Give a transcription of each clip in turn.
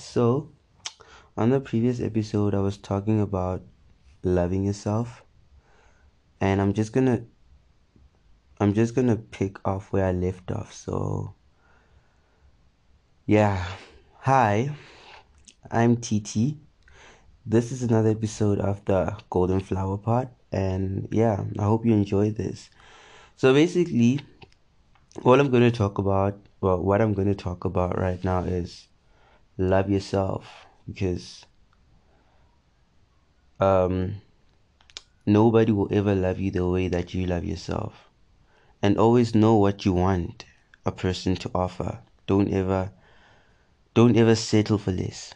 So, on the previous episode, I was talking about loving yourself, and I'm just gonna I'm just gonna pick off where I left off. So, yeah, hi, I'm T.Tea. This is another episode of the Golden Flower Pot, and yeah, I hope you enjoy this. So, basically, all I'm gonna talk about, well, what I'm gonna talk about right now is love yourself because um nobody will ever love you the way that you love yourself. And always know what you want a person to offer. Don't ever don't ever settle for less.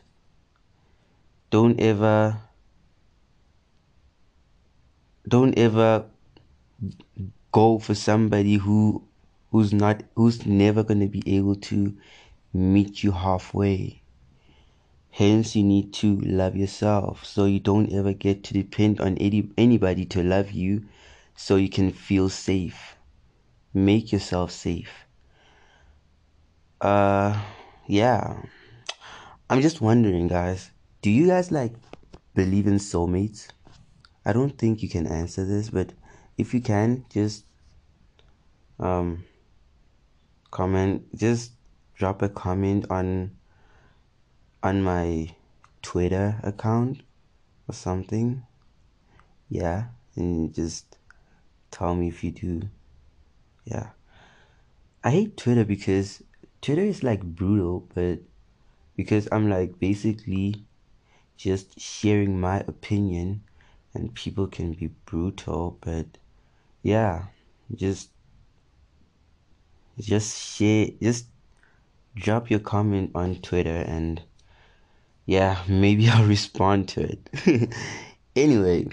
Don't ever don't ever go for somebody who who's not who's never going to be able to meet you halfway Hence, you need to love yourself so you don't ever get to depend on any, anybody to love you so you can feel safe. Make yourself safe. Uh, yeah. I'm just wondering, guys, do you guys like believe in soulmates? I don't think you can answer this, but if you can, just um comment, just drop a comment on on my Twitter account or something. Yeah, and just tell me if you do. Yeah. I hate Twitter because Twitter is like brutal, but because I'm like basically just sharing my opinion and people can be brutal, but yeah, just just share just drop your comment on Twitter and yeah, maybe I'll respond to it. anyway,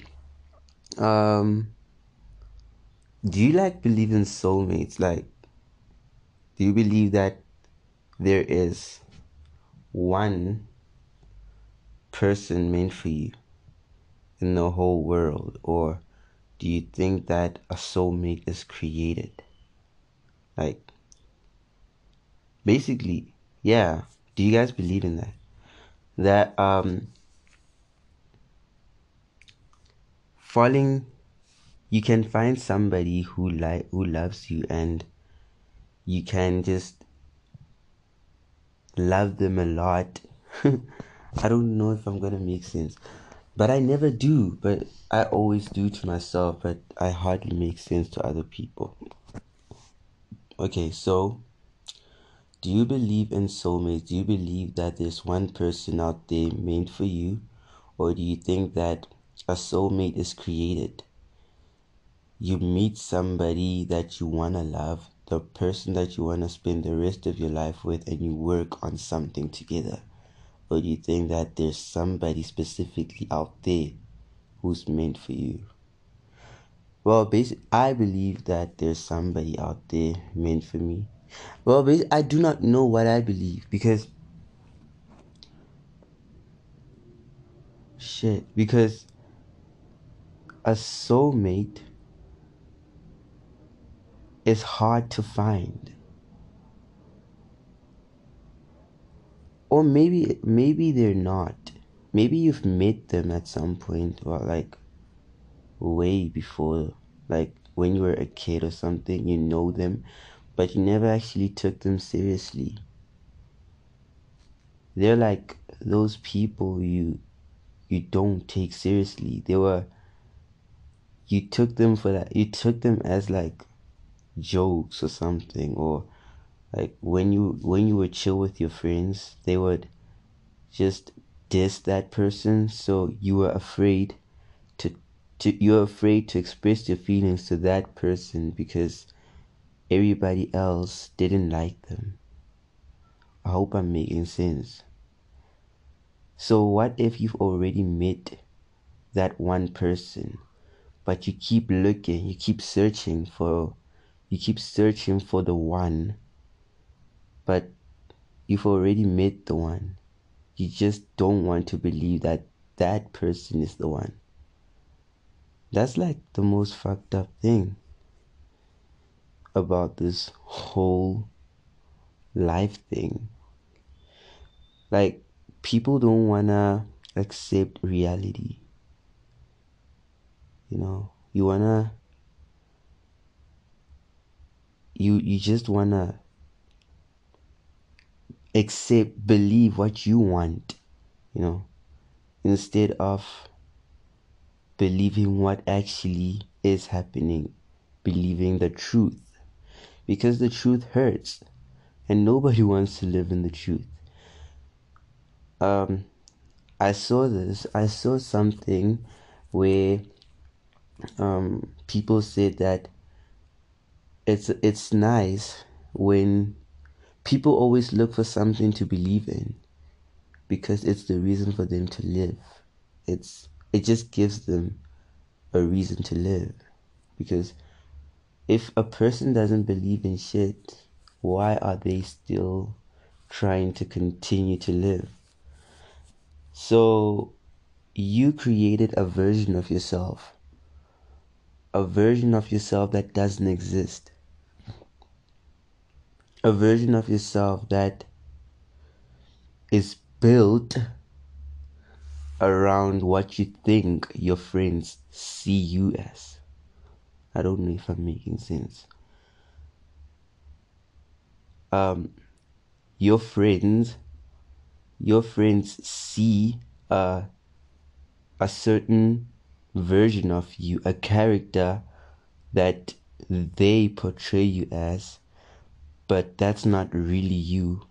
um, do you like believe in soulmates? Like, do you believe that there is one person meant for you in the whole world, or do you think that a soulmate is created? Like, basically, yeah. Do you guys believe in that? That um, falling you can find somebody who like who loves you and you can just love them a lot. I don't know if i'm gonna make sense but i never do but i always do to myself but i hardly make sense to other people. Okay so do you believe in soulmates? Do you believe that there's one person out there meant for you? Or do you think that a soulmate is created? You meet somebody that you want to love, the person that you want to spend the rest of your life with, and you work on something together? Or do you think that there's somebody specifically out there who's meant for you? Well, basically, I believe that there's somebody out there meant for me well, I do not know what I believe because shit because a soulmate is hard to find. Or maybe maybe they're not. Maybe you've met them at some point or like way before like when you were a kid or something, you know them, but you never actually took them seriously. They're like those people you you don't take seriously. They were you took them for that you took them as like jokes or something or like when you when you would chill with your friends they would just diss that person so you were afraid to to you're afraid to express your feelings to that person because everybody else didn't like them. I hope I'm making sense. So, what if you've already met that one person, but you keep looking, you keep searching for, you keep searching for the one, but you've already met the one. You just don't want to believe that that person is the one. That's like the most fucked up thing about this whole life thing. Like, people don't wanna accept reality. You know, you wanna you you just wanna accept believe what you want, you know, instead of believing what actually is happening, believing the truth. Because the truth hurts and nobody wants to live in the truth. Um I saw this, I saw something where um people said that it's it's nice when people always look for something to believe in because it's the reason for them to live. It's it just gives them a reason to live. Because if a person doesn't believe in shit, why are they still trying to continue to live? So you created a version of yourself. A version of yourself that doesn't exist. A version of yourself that is built around what you think your friends see you as. I don't know if I'm making sense. Um, your friends, your friends see a, a certain version of you, a character that they portray you as, but that's not really you.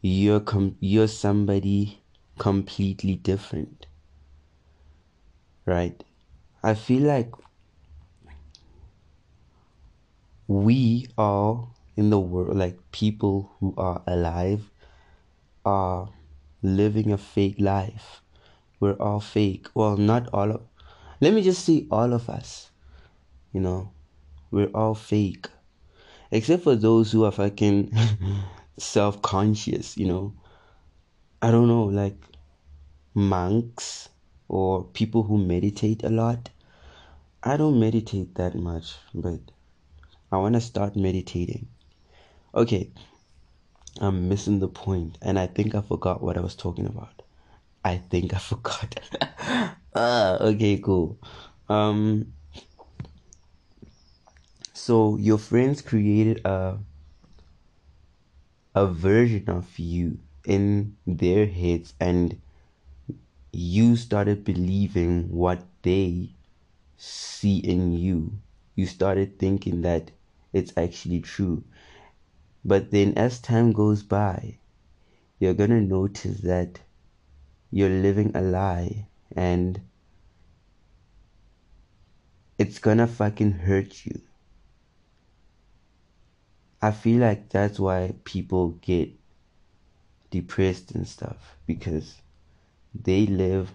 You're com- you're somebody completely different. Right? I feel like we are in the world, like people who are alive, are living a fake life. We're all fake. Well, not all of. Let me just say all of us. You know, we're all fake, except for those who are fucking self-conscious. You know, I don't know, like monks or people who meditate a lot. I don't meditate that much, but I want to start meditating. Okay, I'm missing the point, and I think I forgot what I was talking about. I think I forgot. ah, okay, cool. Um, so your friends created a a version of you in their heads, and you started believing what they see in you. You started thinking that it's actually true. But then as time goes by, you're gonna notice that you're living a lie and it's gonna fucking hurt you. I feel like that's why people get depressed and stuff because they live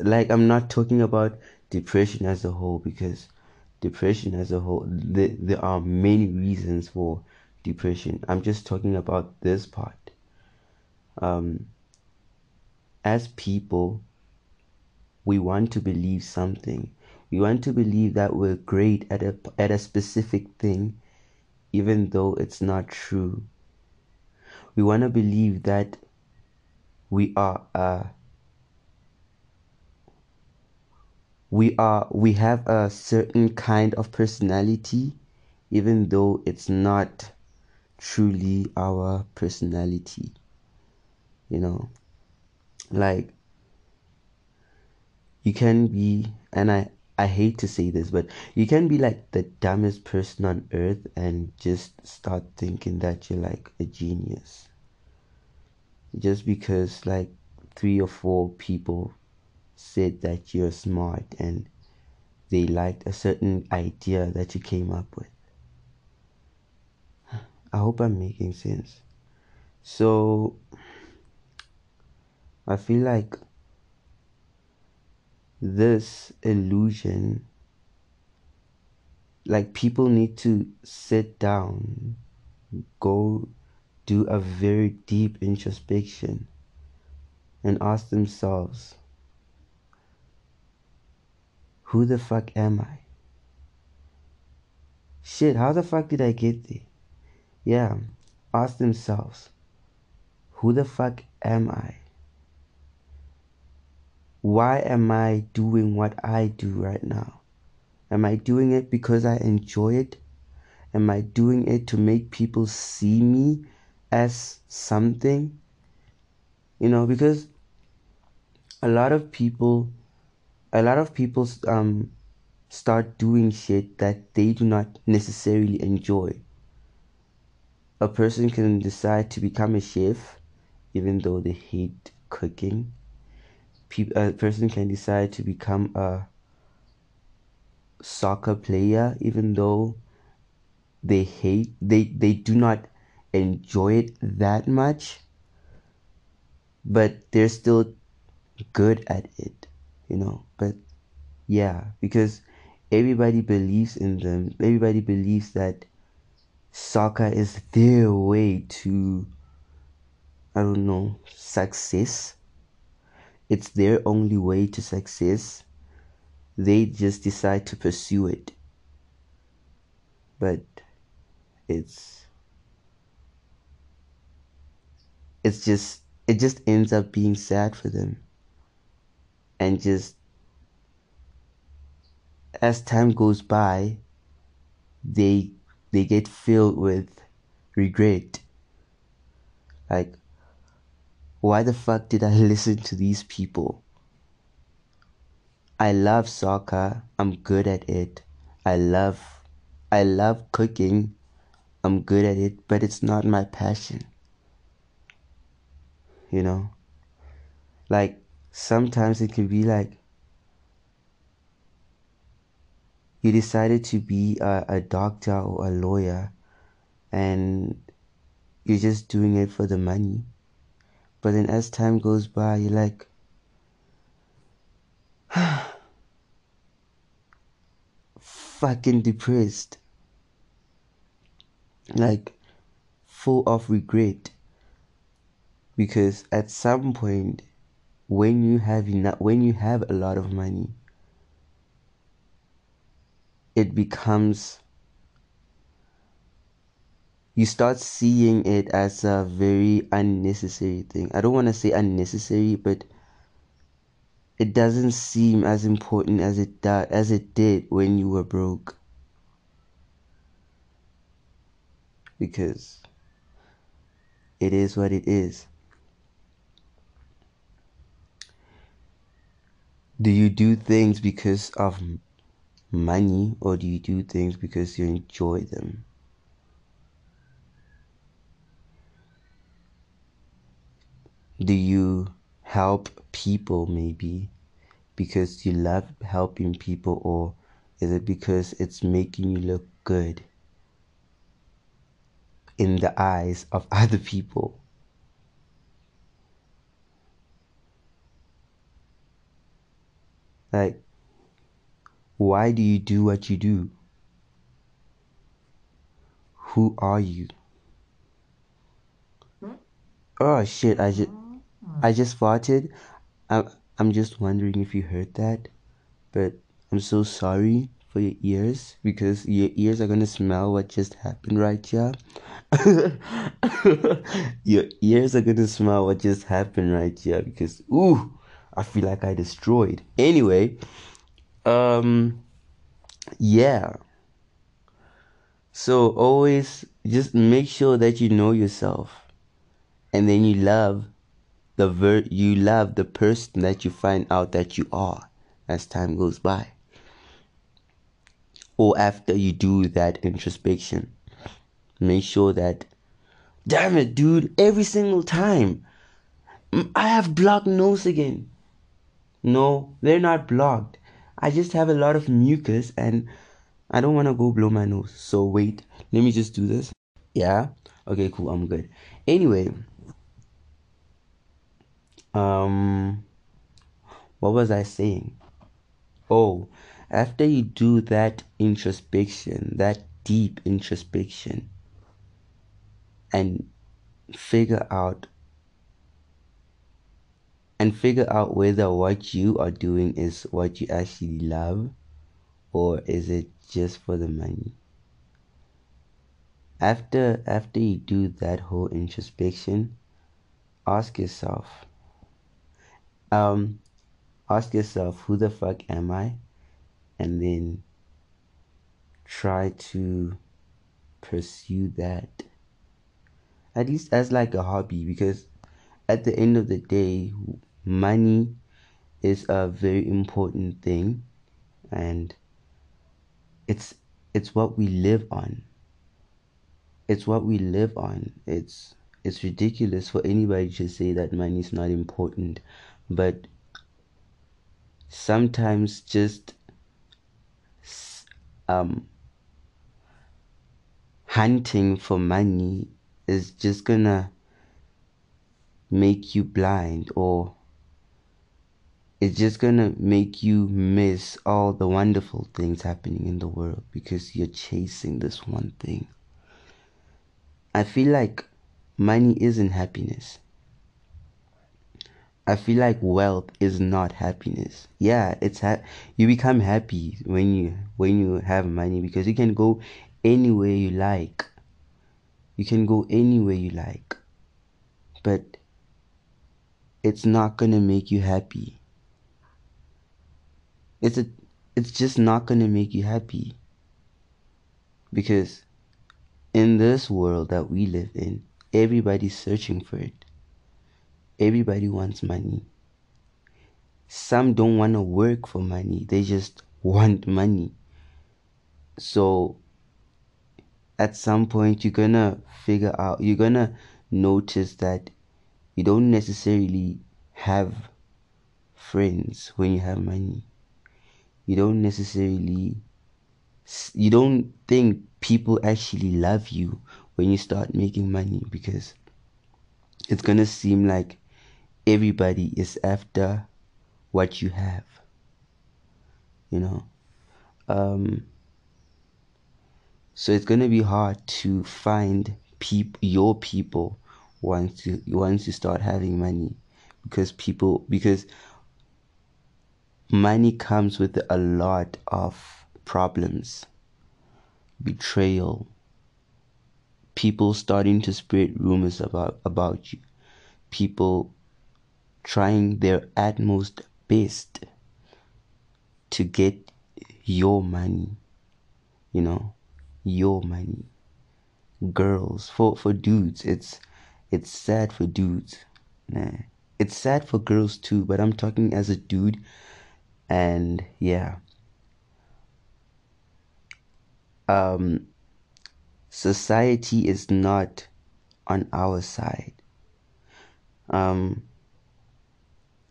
like I'm not talking about depression as a whole because depression as a whole there, there are many reasons for depression. I'm just talking about this part. Um as people we want to believe something. We want to believe that we're great at a at a specific thing even though it's not true. We want to believe that we are a we are we have a certain kind of personality even though it's not truly our personality you know? Like you can be and i i hate to say this but you can be like the dumbest person on earth and just start thinking that you're like a genius. Just because like three or four people said that you're smart and they liked a certain idea that you came up with. I hope I'm making sense. So, I feel like this illusion, like people need to sit down, go do a very deep introspection, and ask themselves who the fuck am I? Shit, how the fuck did I get there? Yeah, ask themselves, who the fuck am I? Why am I doing what I do right now? Am I doing it because I enjoy it? Am I doing it to make people see me as something? You know, because a lot of people a lot of people um start doing shit that they do not necessarily enjoy. A person can decide to become a chef even though they hate cooking. a person can decide to become a soccer player even though they hate they they do not enjoy it that much but they're still good at it you know but yeah because everybody believes in them. Everybody believes that soccer is their way to i don't know success. It's their only way to success. They just decide to pursue it. But it's it's just it just ends up being sad for them and just as time goes by they they get filled with regret. Like why the fuck did i listen to these people? I love soccer. I'm good at it. I love i love cooking. I'm good at it but it's not my passion. You know? Like sometimes it can be like you decided to be a, a doctor or a lawyer and you're just doing it for the money. But then as time goes by you're like fucking depressed. Like full of regret. Because at some point when you have enough when you have a lot of money it becomes you start seeing it as a very unnecessary thing. I don't want to say unnecessary but it doesn't seem as important as it does as it did when you were broke. Because it is what it is do you do things because of money or do you do things because you enjoy them? Do you help people maybe because you love helping people or is it because it's making you look good in the eyes of other people? Like, why do you do what you do? Who are you? Hmm? Oh shit, I just I hmm. just farted. I'm I'm just wondering if you heard that. But I'm so sorry for your ears because your ears are gonna smell what just happened right here. your ears are gonna smell what just happened right here because ooh I feel like I destroyed. Anyway, um, yeah. So always just make sure that you know yourself, and then you love the ver you love the person that you find out that you are as time goes by, or after you do that introspection. Make sure that, damn it, dude, every single time I have blocked nose again. No, they're not blocked. I just have a lot of mucus and I don't want to go blow my nose. So wait, let me just do this. Yeah. Okay, cool. I'm good. Anyway, um what was I saying? Oh, after you do that introspection, that deep introspection and figure out and figure out whether what you are doing is what you actually love or is it just for the money after after you do that whole introspection ask yourself, um, ask yourself, who the fuck am I? And then try to pursue that. At least as like a hobby, because at the end of the day, money is a very important thing and it's it's what we live on. It's what we live on. It's it's ridiculous for anybody to say that money is not important but sometimes just um hunting for money is just gonna make you blind or it's just gonna make you miss all the wonderful things happening in the world because you're chasing this one thing. I feel like money isn't happiness. I feel like wealth is not happiness. Yeah, it's ha- you become happy when you when you have money because you can go anywhere you like. You can go anywhere you like. But it's not going to make you happy it's a it's just not going to make you happy. Because in this world that we live in everybody's searching for it. Everybody wants money. Some don't want to work for money. They just want money. So at some point you're gonna figure out you're gonna notice that you don't necessarily have friends when you have money you don't necessarily you don't think people actually love you when you start making money because it's going to seem like everybody is after what you have you know? Um so it's going to be hard to find peop- your people once you once you start having money because people because money comes with a lot of problems betrayal people starting to spread rumors about about you people trying their utmost best to get your money you know your money girls for for dudes it's it's sad for dudes nah. it's sad for girls too but i'm talking as a dude and yeah. Um society is not on our side. Um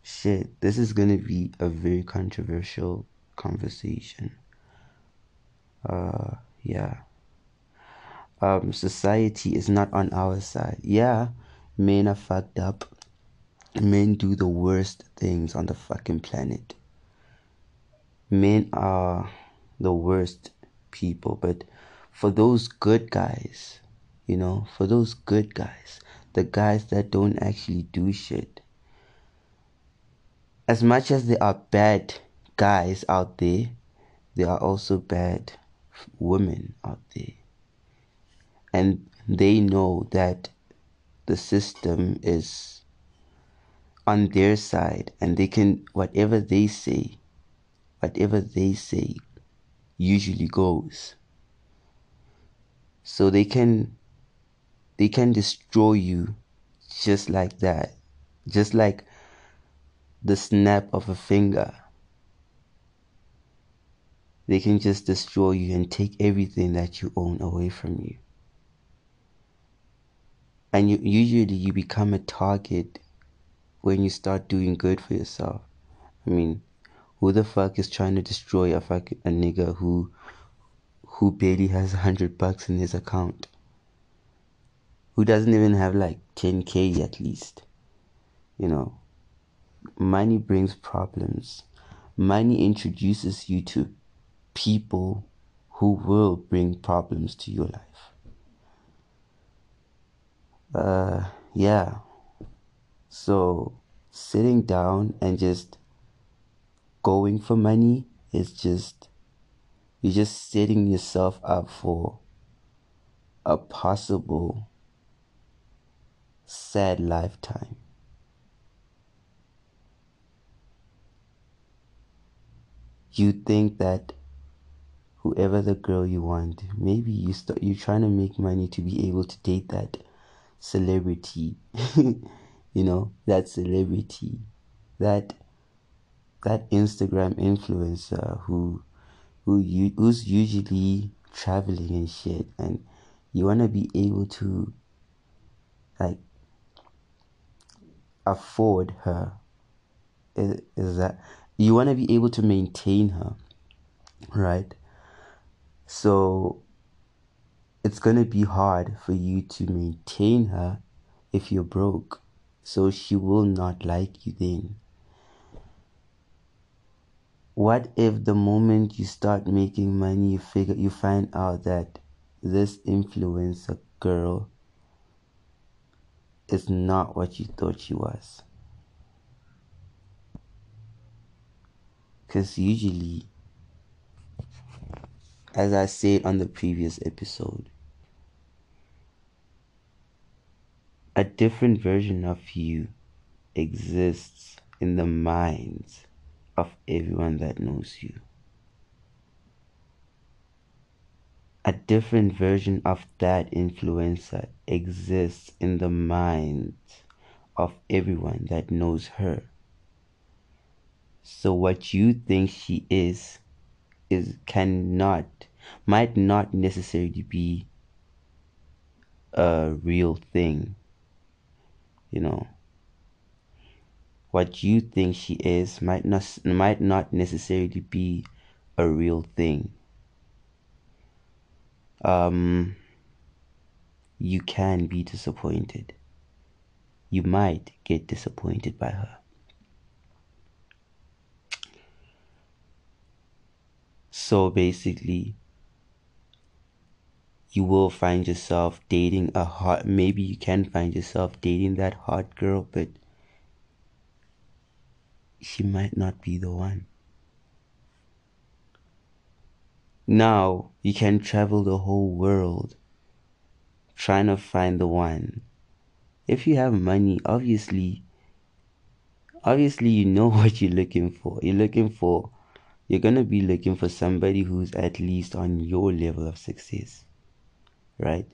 shit this is gonna be a very controversial conversation. Uh yeah. Um society is not on our side. Yeah men are fucked up. Men do the worst things on the fucking planet men are the worst people, but for those good guys, you know, for those good guys, the guys that don't actually do shit, as much as there are bad guys out there, there are also bad women out there. And they know that the system is on their side and they can, whatever they say, whatever they say usually goes. So they can they can destroy you just like that. Just like the snap of a finger. They can just destroy you and take everything that you own away from you. And you usually you become a target when you start doing good for yourself. I mean, who the fuck is trying to destroy a fuck a nigga who who barely has a hundred bucks in his account? Who doesn't even have like 10k at least? You know, money brings problems. Money introduces you to people who will bring problems to your life. Uh, yeah. So sitting down and just going for money is just you're just setting yourself up for a possible sad lifetime. You think that whoever the girl you want, maybe you start you're trying to make money to be able to date that celebrity. you know, that celebrity, that that Instagram influencer who who you who's usually traveling and shit and you wanna be able to like afford her is, is that you want to be able to maintain her right? So it's going to be hard for you to maintain her if you're broke. So she will not like you then what if the moment you start making money you figure you find out that this influencer girl is not what you thought she was. Because usually, as I said on the previous episode, a different version of you exists in the minds of everyone that knows you. A different version of that influencer exists in the mind of everyone that knows her. So what you think she is is cannot might not necessarily be a real thing. You know. What you think she is might not might not necessarily be a real thing um, you can be disappointed. You might get disappointed by her. So basically, you will find yourself dating a hot, maybe you can find yourself dating that hot girl, but she might not be the one. Now you can travel the whole world trying to find the one. If you have money, obviously, obviously you know what you're looking for. You're looking for, you're gonna be looking for somebody who's at least on your level of success, right?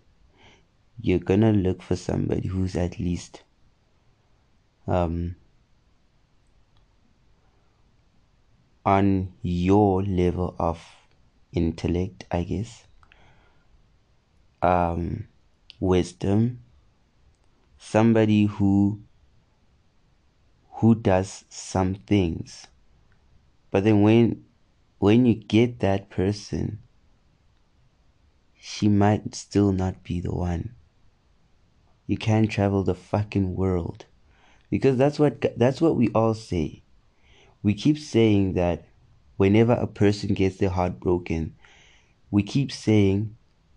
You're gonna look for somebody who's at least, um, on your level of intellect, I guess, um, wisdom, somebody who who does some things. But then when when you get that person, she might still not be the one. You can't travel the fucking world. Because that's what that's what we all say. We keep saying that whenever a person gets their heart broken, we keep saying,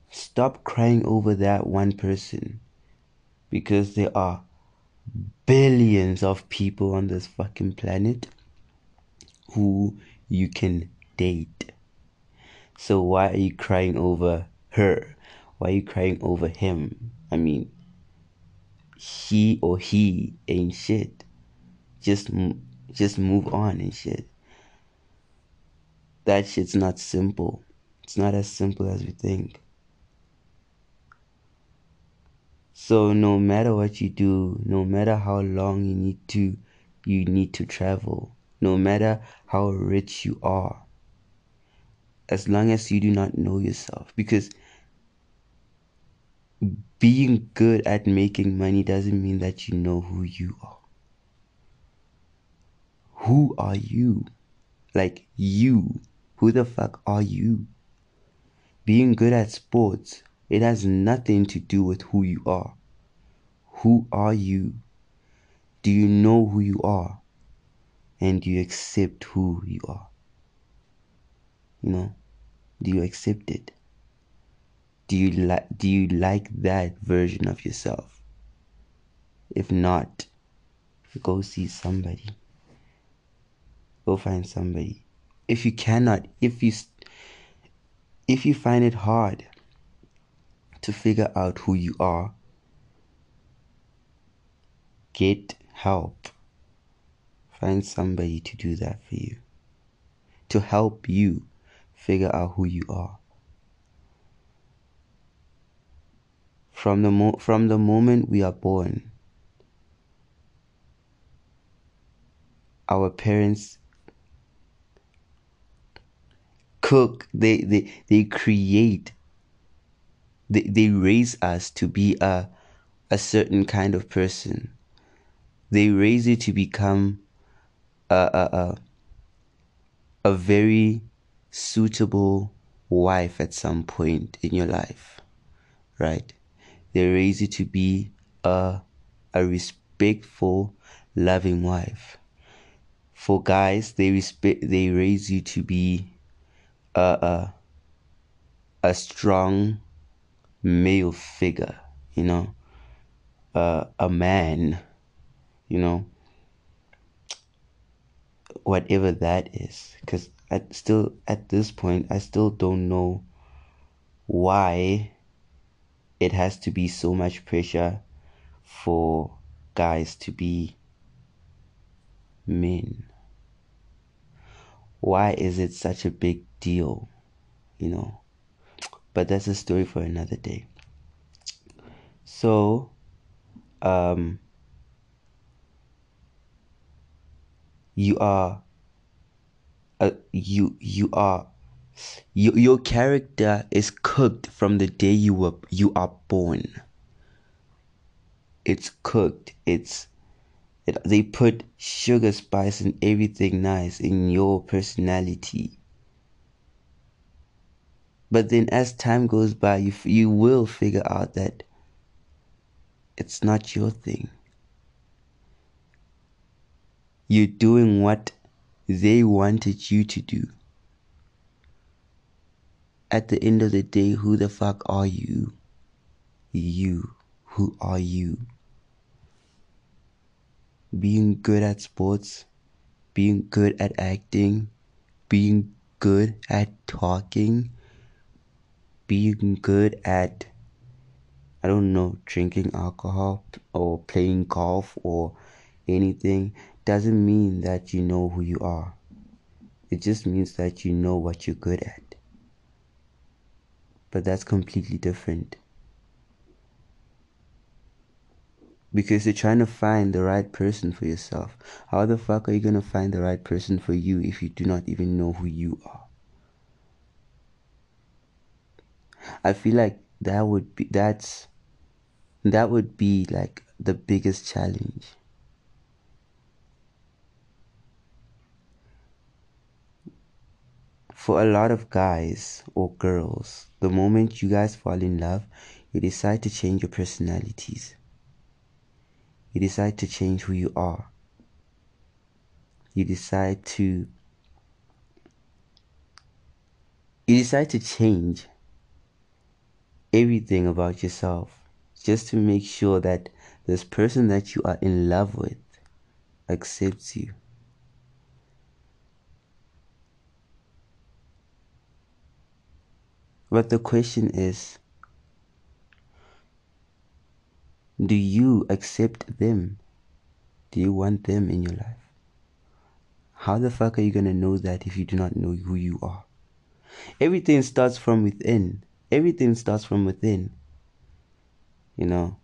stop crying over that one person because there are billions of people on this fucking planet who you can date. So why are you crying over her? Why are you crying over him? I mean, she or he ain't shit. Just just move on and shit that shit's not simple. It's not as simple as we think. So no matter what you do, no matter how long you need to you need to travel, no matter how rich you are, as long as you do not know yourself because being good at making money doesn't mean that you know who you are. Who are you? Like you. Who the fuck are you? Being good at sports, it has nothing to do with who you are. Who are you? Do you know who you are? And do you accept who you are? You know, do you accept it? Do you like do you like that version of yourself? If not, go see somebody. Go find somebody. If you cannot if you if you find it hard to figure out who you are get help. Find somebody to do that for you. To help you figure out who you are. From the mo- from the moment we are born, our parents cook, they they, they create they, they raise us to be a a certain kind of person. They raise you to become a a, a, a very suitable wife at some point in your life, right? They raise you to be a a respectful, loving wife. For guys, they respect they raise you to be a a, a strong male figure, you know, uh, a man, you know, whatever that is. Because I still, at this point, I still don't know why it has to be so much pressure for guys to be men. Why is it such a big deal? You know, but that's a story for another day. So, um, you are, uh, you you are, you, your character is cooked from the day you were you are born. It's cooked. It's it, they put sugar, spice, and everything nice in your personality but then as time goes by, you, you will figure out that it's not your thing. You're doing what they wanted you to do. At the end of the day, who the fuck are you? You. Who are you? Being good at sports, being good at acting, being good at talking, being good at I don't know, drinking alcohol or playing golf or anything doesn't mean that you know who you are. It just means that you know what you're good at. But that's completely different. Because you're trying to find the right person for yourself. How the fuck are you going to find the right person for you if you do not even know who you are? I feel like that would be that's that would be like the biggest challenge. For a lot of guys or girls, the moment you guys fall in love, you decide to change your personalities. You decide to change who you are. You decide to you decide to change everything about yourself just to make sure that this person that you are in love with accepts you. But the question is do you accept them? Do you want them in your life? How the fuck are you gonna know that if you do not know who you are? Everything starts from within everything starts from within. You know,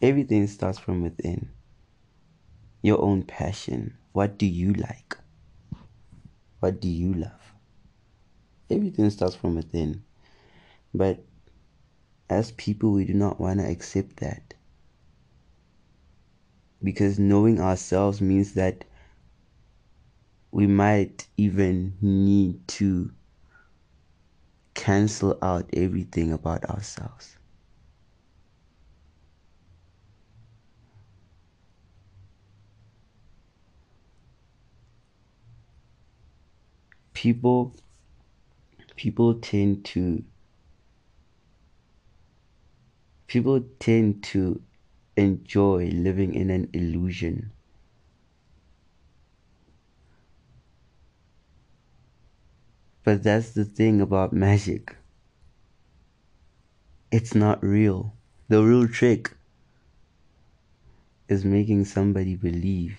everything starts from within. Your own passion. What do you like? What do you love? Everything starts from within. But as people, we do not want to accept that. Because knowing ourselves means that we might even need to cancel out everything about ourselves. People people tend to people tend to enjoy living in an illusion But that's the thing about magic. It's not real. The real trick is making somebody believe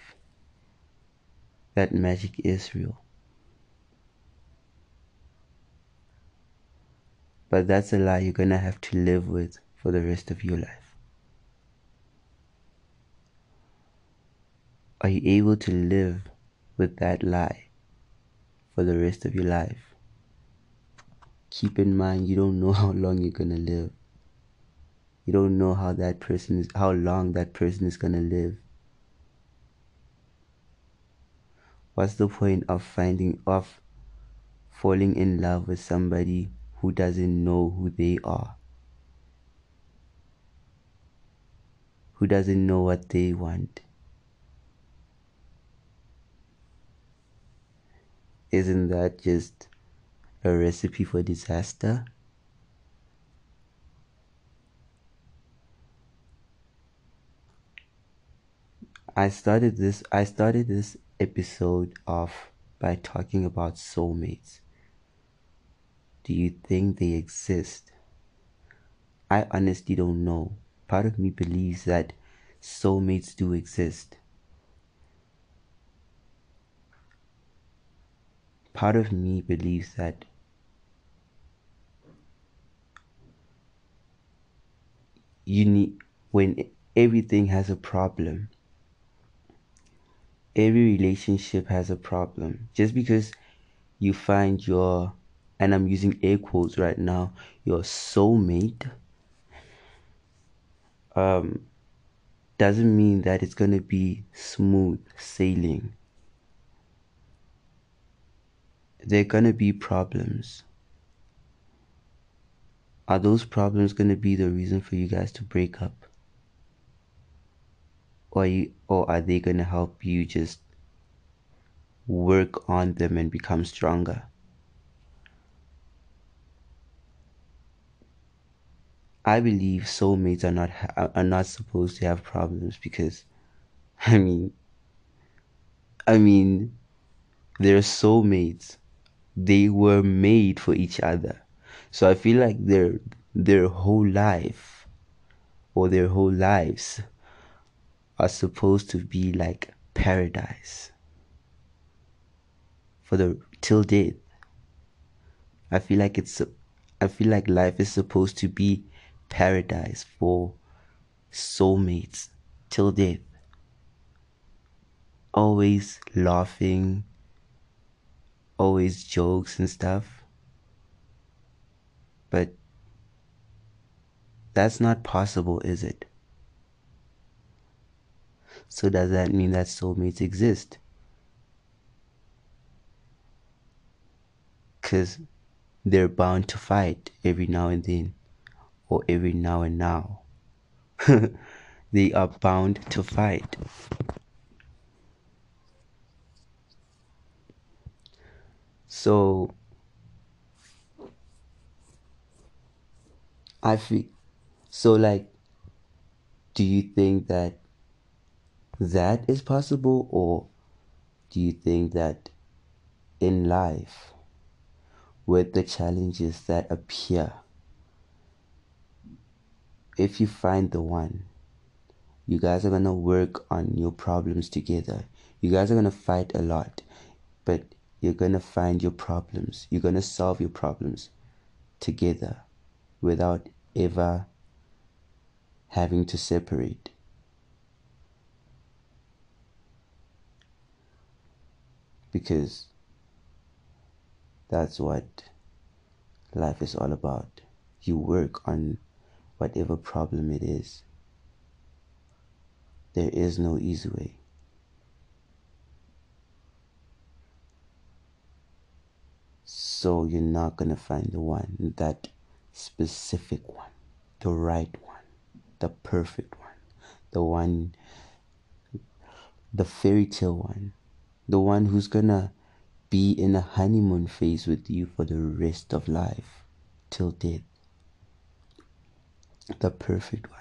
that magic is real. But that's a lie you're gonna have to live with for the rest of your life. Are you able to live with that lie for the rest of your life? Keep in mind you don't know how long you're gonna live. You don't know how that person is how long that person is gonna live. What's the point of finding off falling in love with somebody who doesn't know who they are? Who doesn't know what they want? Isn't that just a recipe for disaster? I started this I started this episode off by talking about soulmates. Do you think they exist? I honestly don't know. Part of me believes that soulmates do exist. Part of me believes that you need when everything has a problem every relationship has a problem. Just because you find your, and I'm using air quotes right now, your soulmate, um, doesn't mean that it's going to be smooth sailing. There are going to be problems. Are those problems going to be the reason for you guys to break up? or you, or are they going to help you just work on them and become stronger I believe soulmates are not are not supposed to have problems because I mean I mean they're soulmates they were made for each other so I feel like their their whole life or their whole lives are supposed to be like paradise for the till death. I feel like it's I feel like life is supposed to be paradise for soulmates till death. Always laughing, always jokes and stuff. But that's not possible, is it? So does that mean that soulmates exist? Because they're bound to fight every now and then, or every now and now. they are bound to fight. So I feel so like do you think that that is possible, or do you think that in life, with the challenges that appear, if you find the one, you guys are gonna work on your problems together. You guys are gonna fight a lot, but you're gonna find your problems. You're gonna solve your problems together without ever having to separate. because that's what life is all about. You work on whatever problem it is. There is no easy way. So you're not going to find the one, that specific one, the right one, the perfect one, the one, the fairy tale one the one who's gonna be in a honeymoon phase with you for the rest of life till death the perfect one.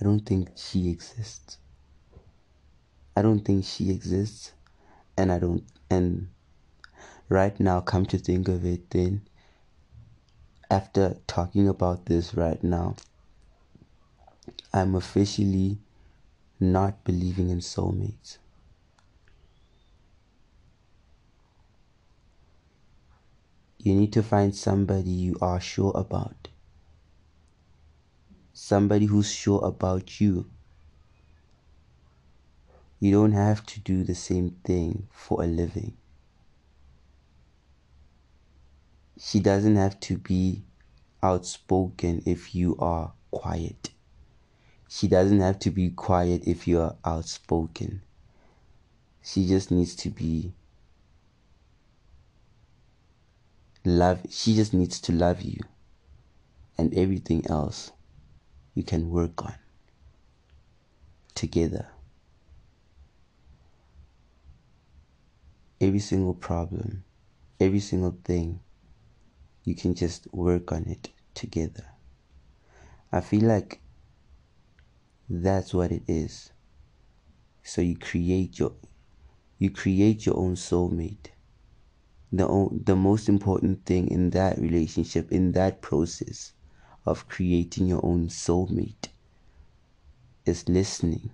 I don't think she exists. I don't think she exists and I don't and right now come to think of it then after talking about this right now I'm officially not believing in soulmates. You need to find somebody you are sure about. Somebody who's sure about you. You don't have to do the same thing for a living. She doesn't have to be outspoken if you are quiet. She doesn't have to be quiet if you are outspoken. She just needs to be love she just needs to love you and everything else you can work on together. Every single problem every single thing you can just work on it together. I feel like that's what it is. So you create your you create your own soulmate. The, the most important thing in that relationship, in that process of creating your own soulmate, is listening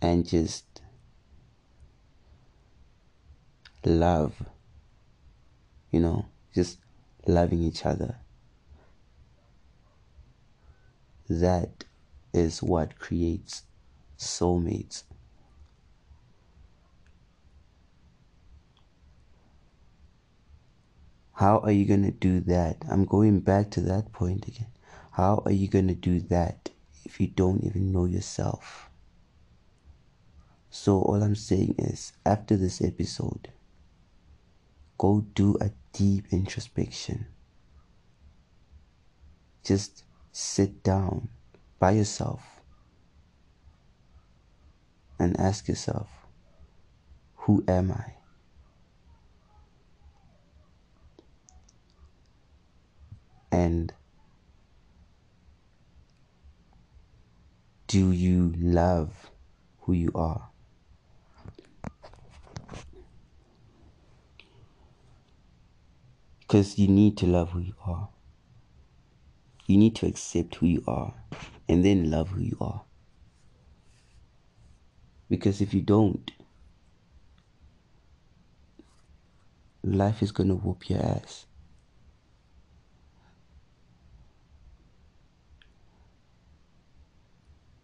and just love. You know, just loving each other. That is what creates soulmates. How are you going to do that? I'm going back to that point again. How are you going to do that if you don't even know yourself? So, all I'm saying is, after this episode, go do a deep introspection. Just sit down by yourself and ask yourself, who am I? And do you love who you are? Because you need to love who you are. You need to accept who you are and then love who you are. Because if you don't, life is going to whoop your ass.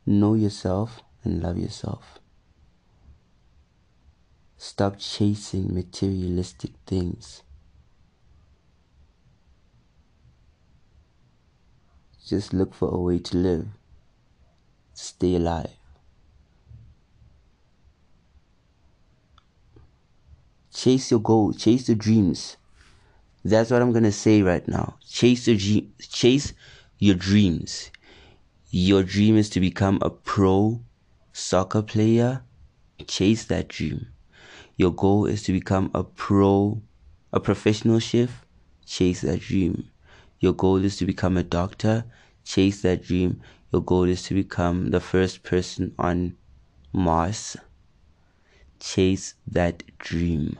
Know yourself and love yourself. Stop chasing materialistic things. Just look for a way to live. Stay alive. Chase your goals, chase your dreams. That's what I'm gonna say right now. Chase your chase your dreams your dream is to become a pro soccer player, chase that dream. Your goal is to become a pro, a professional chef, chase that dream. Your goal is to become a doctor, chase that dream. Your goal is to become the first person on Mars, chase that dream.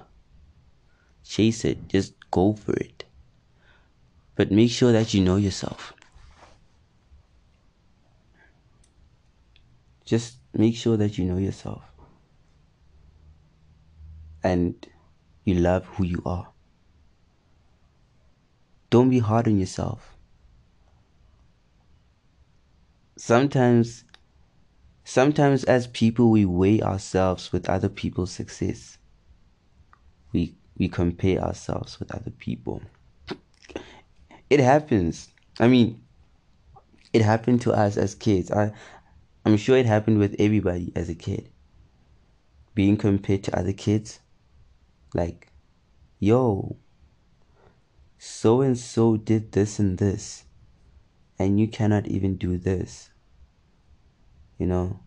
Chase it, just go for it. But make sure that you know yourself. Just make sure that you know yourself and you love who you are. Don't be hard on yourself. Sometimes sometimes as people we weigh ourselves with other people's success. We we compare ourselves with other people. It happens. I mean, it happened to us as kids. I I'm sure it happened with everybody as a kid. Being compared to other kids. Like, yo, so and so did this and this, and you cannot even do this. You know,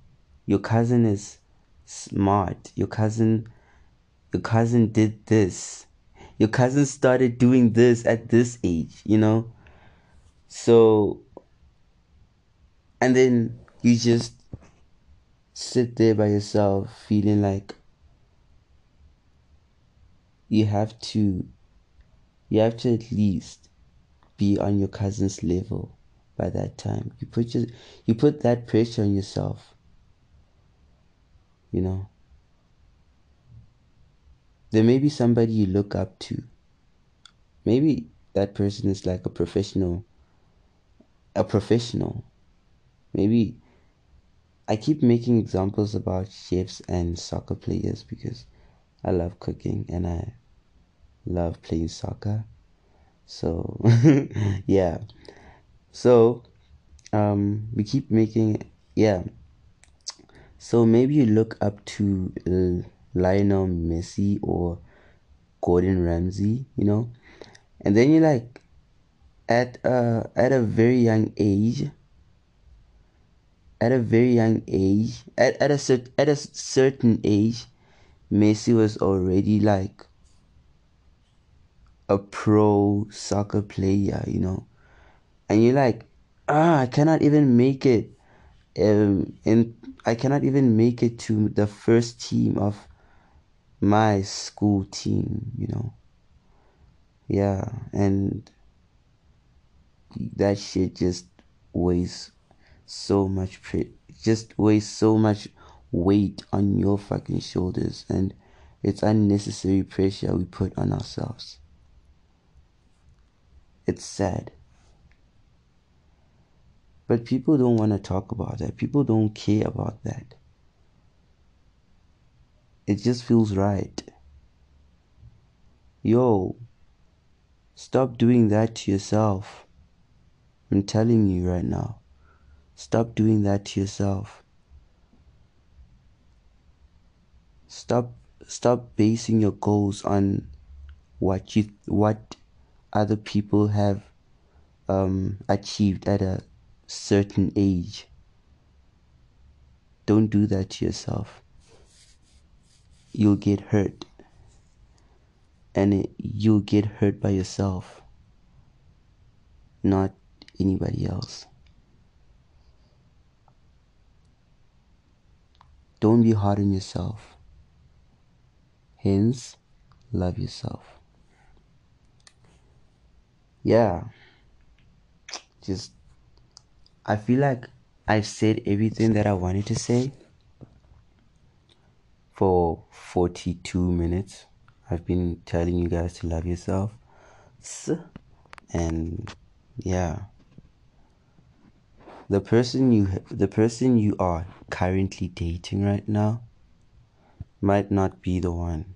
your cousin is smart. Your cousin, your cousin did this. Your cousin started doing this at this age, you know? So, and then you just sit there by yourself feeling like you have to you have to at least be on your cousin's level by that time you put your, you put that pressure on yourself you know there may be somebody you look up to. Maybe that person is like a professional. A professional. Maybe I keep making examples about chefs and soccer players because I love cooking and I love playing soccer. So, yeah. So, um, we keep making, yeah. So maybe you look up to uh, Lionel Messi or Gordon Ramsay, you know, and then you're like, at uh at a very young age, at a very young age, at at a cert, at a certain age, Messi was already like a pro soccer player, you know, and you're like, ah, I cannot even make it, um, and I cannot even make it to the first team of my school team, you know. Yeah, and that shit just weighs so much pre- just weighs so much weight on your fucking shoulders and it's unnecessary pressure we put on ourselves. It's sad. But people don't want to talk about that. People don't care about that. It just feels right. Yo, stop doing that to yourself. I'm telling you right now. Stop doing that to yourself. Stop stop basing your goals on what you what other people have um, achieved at a certain age. Don't do that to yourself. You'll get hurt. And it, you'll get hurt by yourself, not anybody else. Don't be hard on yourself. Hence, love yourself. Yeah. Just, I feel like I've said everything that I wanted to say for 42 minutes. I've been telling you guys to love yourself. And yeah. The person you the person you are currently dating right now might not be the one.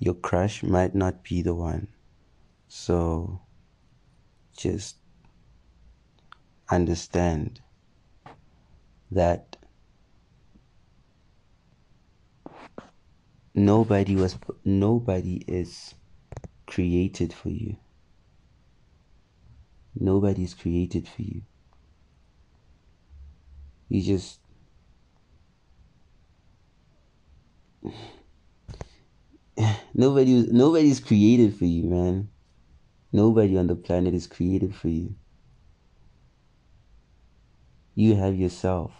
Your crush might not be the one. So just understand that nobody was nobody is created for you nobody is created for you you just nobody nobody's created for you man nobody on the planet is created for you you have yourself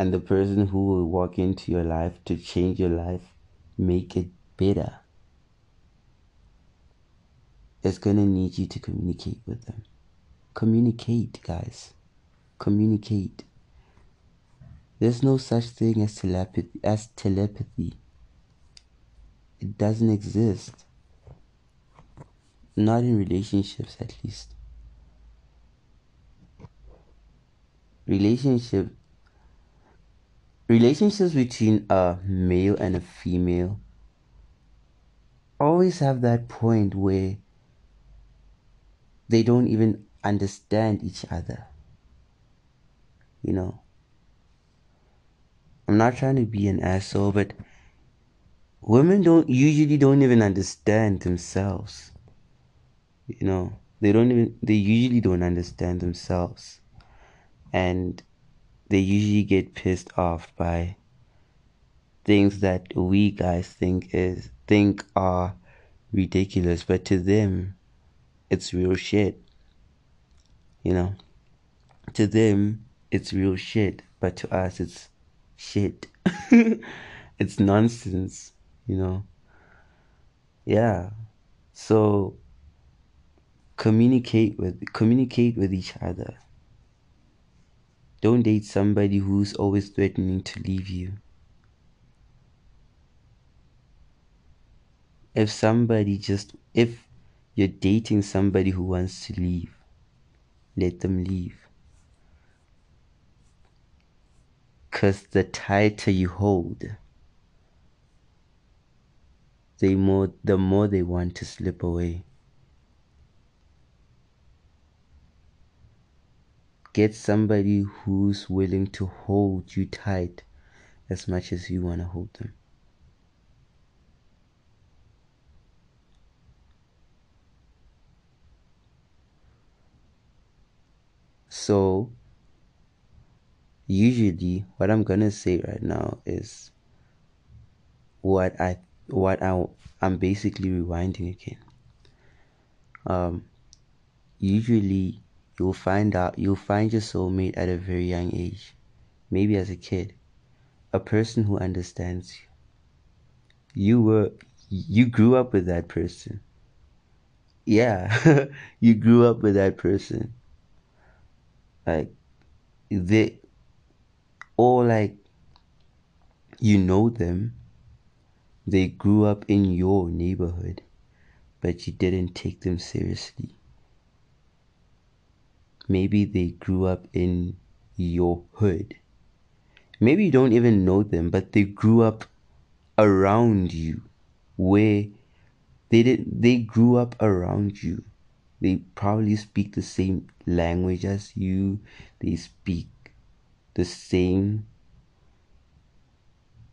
and the person who will walk into your life to change your life, make it better, is going to need you to communicate with them. Communicate, guys. Communicate. There's no such thing as telepathy. As telepathy. It doesn't exist. Not in relationships, at least. Relationship relationships between a male and a female always have that point where they don't even understand each other. You know, I'm not trying to be an asshole, but women don't usually don't even understand themselves. You know, they don't even, they usually don't understand themselves. And they usually get pissed off by things that we guys think is think are ridiculous, but to them it's real shit. You know? To them it's real shit, but to us it's shit. it's nonsense, you know? Yeah. So communicate with communicate with each other don't date somebody who's always threatening to leave you. if somebody just if you're dating somebody who wants to leave, let them leave. Cause the tighter you hold, the more the more they want to slip away. Get somebody who's willing to hold you tight as much as you want to hold them. So, usually, what I'm gonna say right now is what I what I I'm basically rewinding again. Um, usually you'll find out you'll find your soulmate at a very young age, maybe as a kid, a person who understands you. You were you grew up with that person. Yeah, you grew up with that person. Like they or like you know them. They grew up in your neighborhood, but you didn't take them seriously maybe they grew up in your hood. Maybe you don't even know them, but they grew up around you where they did they grew up around you. They probably speak the same language as you. They speak the same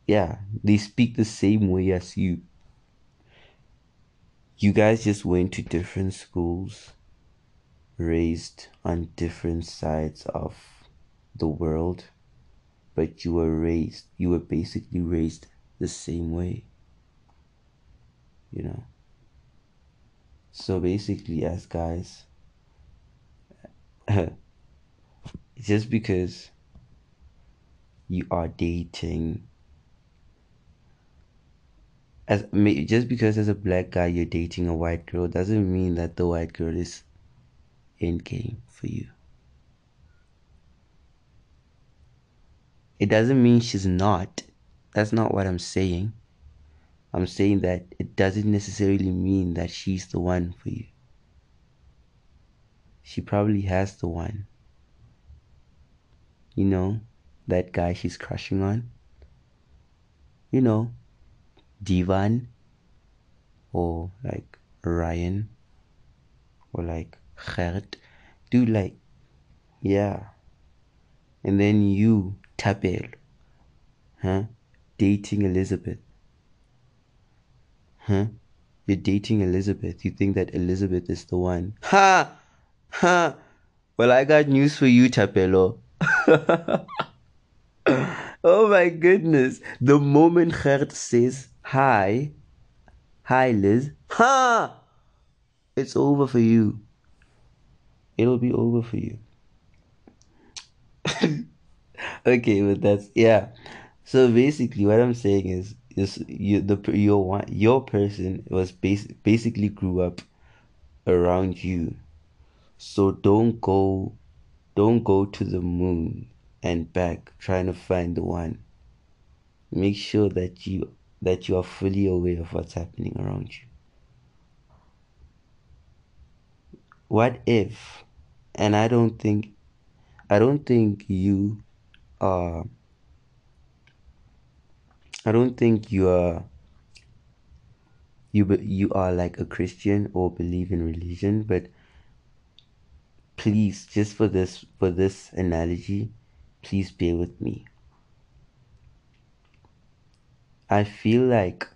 yeah, they speak the same way as you. You guys just went to different schools raised on different sides of the world, but you were raised, you were basically raised the same way. You know? So basically, as guys, just because you are dating as just because as a black guy you're dating a white girl doesn't mean that the white girl is end game for you. It doesn't mean she's not. That's not what I'm saying. I'm saying that it doesn't necessarily mean that she's the one for you. She probably has the one. You know, that guy she's crushing on. You know, Divan or like Ryan or like Gert. Do like, yeah. And then you, Tapel, huh? Dating Elizabeth. Huh? You're dating Elizabeth. You think that Elizabeth is the one. Ha! Ha! Well, I got news for you, Tapelo. oh my goodness. The moment Gert says, hi, hi Liz, ha! It's over for you it'll be over for you. okay, but that's yeah. So basically, what I'm saying is, is you the your one your person was bas- basically grew up around you. So don't go, don't go to the moon and back trying to find the one. Make sure that you that you are fully aware of what's happening around you. What if and I don't think I don't think you are I don't think you are you you are like a Christian or believe in religion, but please just for this for this analogy, please bear with me. I feel like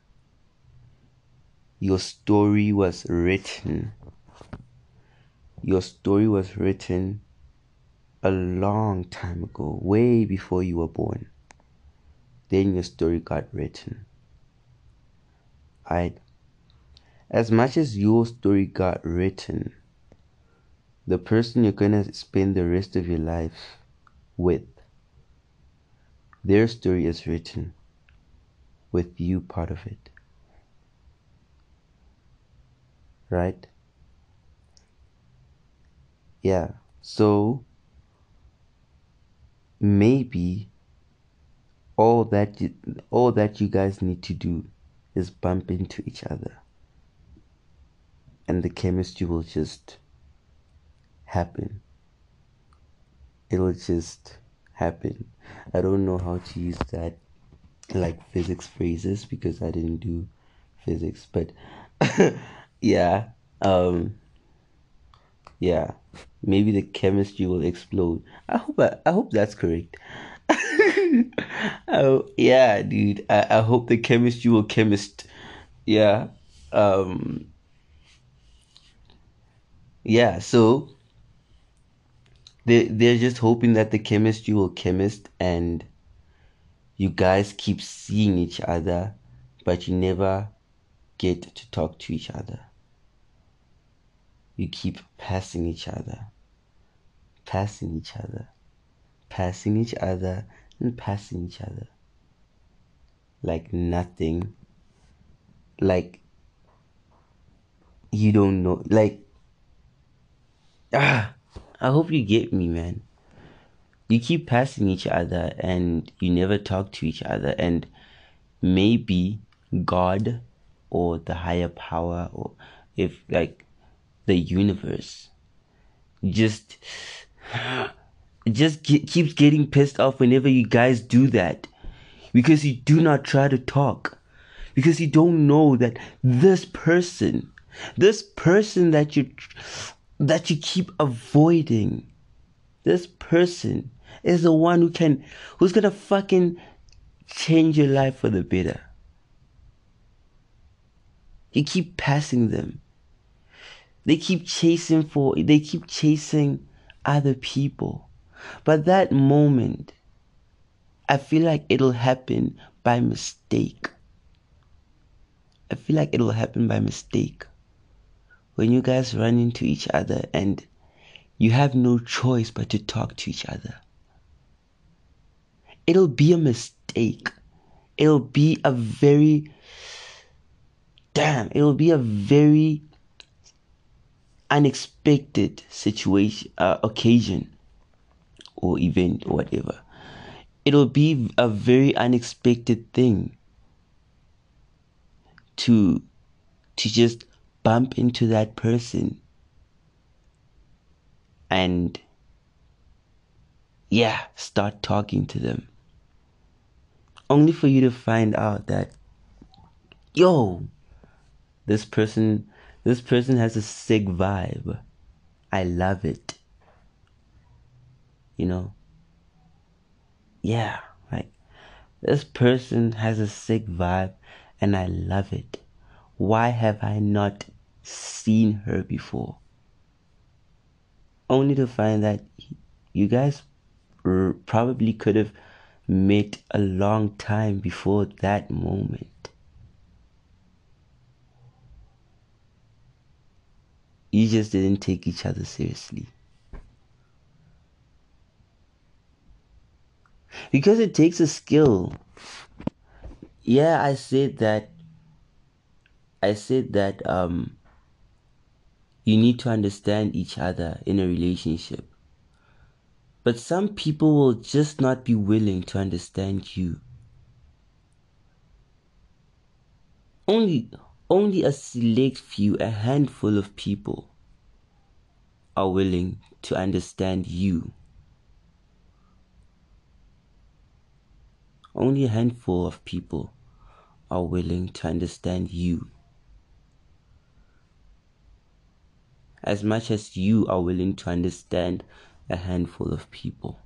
your story was written your story was written a long time ago, way before you were born. Then your story got written. I as much as your story got written, the person you're gonna spend the rest of your life with, their story is written with you part of it. Right? Yeah. So maybe all that you, all that you guys need to do is bump into each other. and the chemistry will just happen. It'll just happen. I don't know how to use that like physics phrases because I didn't do physics, but yeah, um, yeah, maybe the chemistry will explode. I hope I, I hope that's correct. oh yeah, dude. I, I hope the chemistry will chemist. Yeah. Um. Yeah. So they they're just hoping that the chemistry will chemist and you guys keep seeing each other, but you never get to talk to each other. You keep passing each other, passing each other, passing each other, and passing each other. Like nothing. Like you don't know. Like, ah, I hope you get me, man. You keep passing each other and you never talk to each other and maybe god or the higher power or if like the universe just just keeps getting pissed off whenever you guys do that because you do not try to talk because you don't know that this person this person that you that you keep avoiding this person is the one who can, who's gonna fucking change your life for the better. You keep passing them. They keep chasing for, they keep chasing other people. But that moment, I feel like it'll happen by mistake. I feel like it'll happen by mistake. When you guys run into each other and you have no choice but to talk to each other it'll be a mistake. It'll be a very damn, it'll be a very unexpected situation, uh, occasion, or event, or whatever. It'll be a very unexpected thing to to just bump into that person and yeah, start talking to them. Only for you to find out that yo this person this person has a sick vibe. I love it. You know? Yeah like this person has a sick vibe and i love it. Why have i not seen her before only to find that you guys probably could have met a long time before that moment. You just didn't take each other seriously. Because it takes a skill. Yeah, I said that I said that um you need to understand each other in a relationship. But some people will just not be willing to understand you. Only, only a select few, a handful of people are willing to understand you. Only a handful of people are willing to understand you. As much as you are willing to understand a handful of people.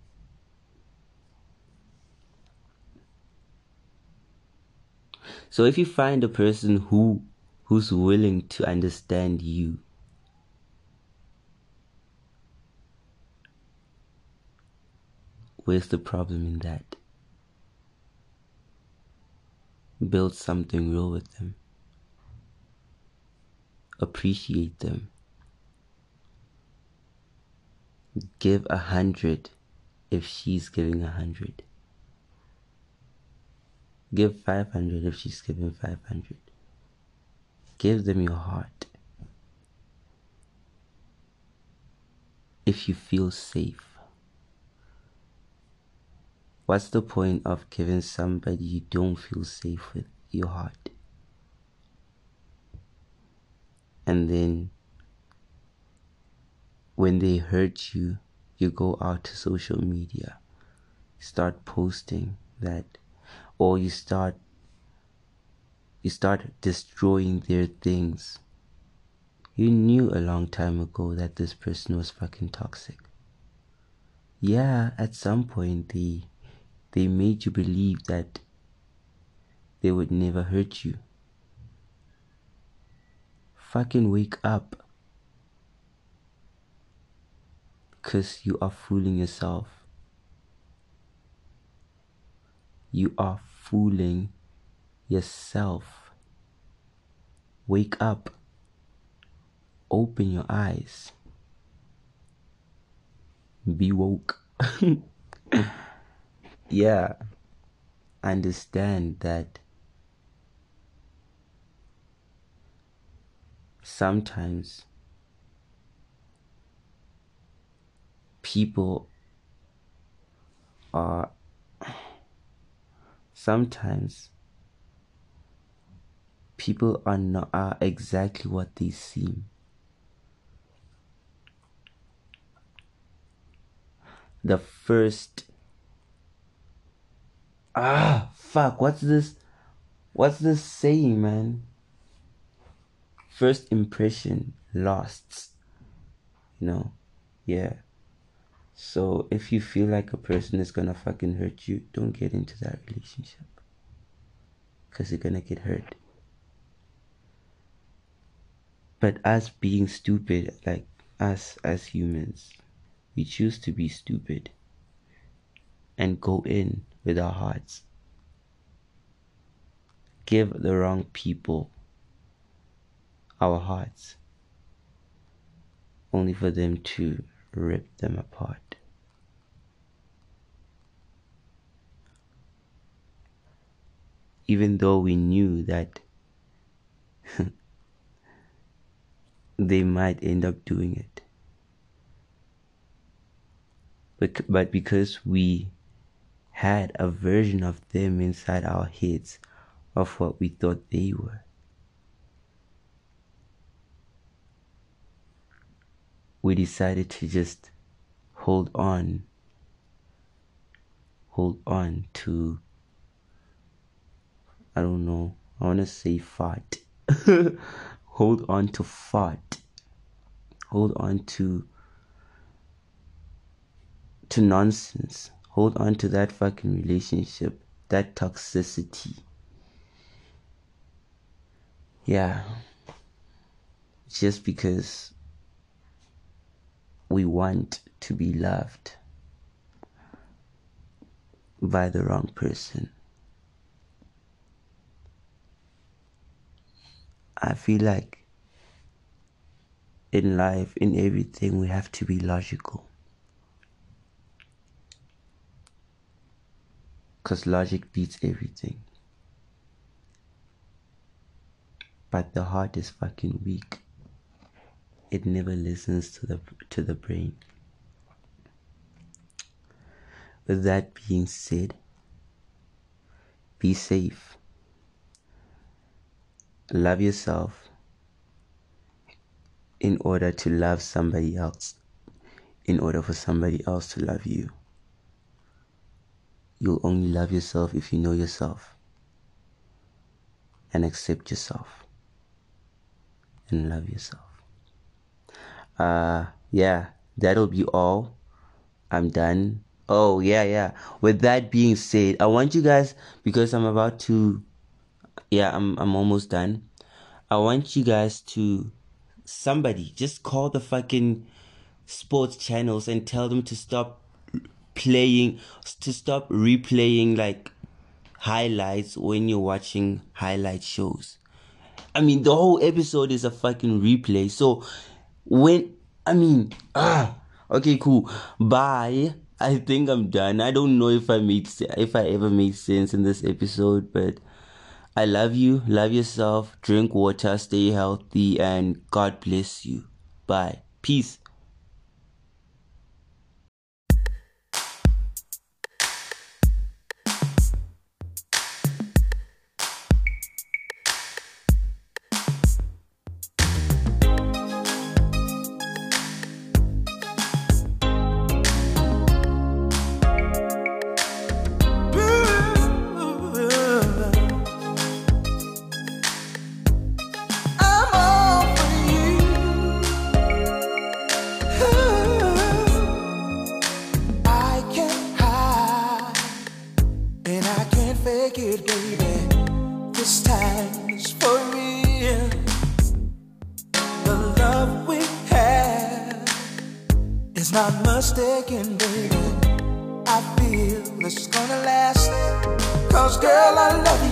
So if you find a person who who's willing to understand you, where's the problem in that? Build something real with them. Appreciate them. Give a hundred if she's giving a hundred. Give 500 if she's giving 500. Give them your heart. If you feel safe. What's the point of giving somebody you don't feel safe with your heart? And then when they hurt you, you go out to social media, start posting that, or you start you start destroying their things. You knew a long time ago that this person was fucking toxic. Yeah, at some point they they made you believe that they would never hurt you. Fucking wake up. Because you are fooling yourself. You are fooling yourself. Wake up. Open your eyes. Be woke. yeah. Understand that sometimes people are sometimes people are not are exactly what they seem. The first ah fuck what's this what's this saying man? First impression lasts you know? Yeah so if you feel like a person is gonna fucking hurt you don't get into that relationship. Because you're gonna get hurt. But us being stupid like us as humans we choose to be stupid and go in with our hearts. Give the wrong people our hearts, only for them to rip them apart. Even though we knew that they might end up doing it. But, but because we had a version of them inside our heads of what we thought they were, we decided to just hold on, hold on to, I don't know, I want to say fart. hold on to fart. Hold on to, to nonsense. Hold on to that fucking relationship, that toxicity. Yeah. Just because we want to be loved by the wrong person. I feel like in life, in everything, we have to be logical. Because logic beats everything. But the heart is fucking weak it never listens to the to the brain. With that being said, be safe. Love yourself in order to love somebody else, in order for somebody else to love you. You'll only love yourself if you know yourself and accept yourself and love yourself. Uh yeah that'll be all. I'm done. Oh yeah yeah. With that being said i want you guys because i'm about to yeah i'm i'm almost done. I want you guys to somebody just call the fucking sports channels and tell them to stop playing to stop replaying like highlights when you're watching highlight shows. I mean the whole episode is a fucking replay so when I mean ah okay cool. Bye. I think I'm done. I don't know if I made if I ever made sense in this episode but I love you love yourself drink water stay healthy and God bless you. Bye. Peace again, baby. I feel is gonna last. Cause girl, I love you.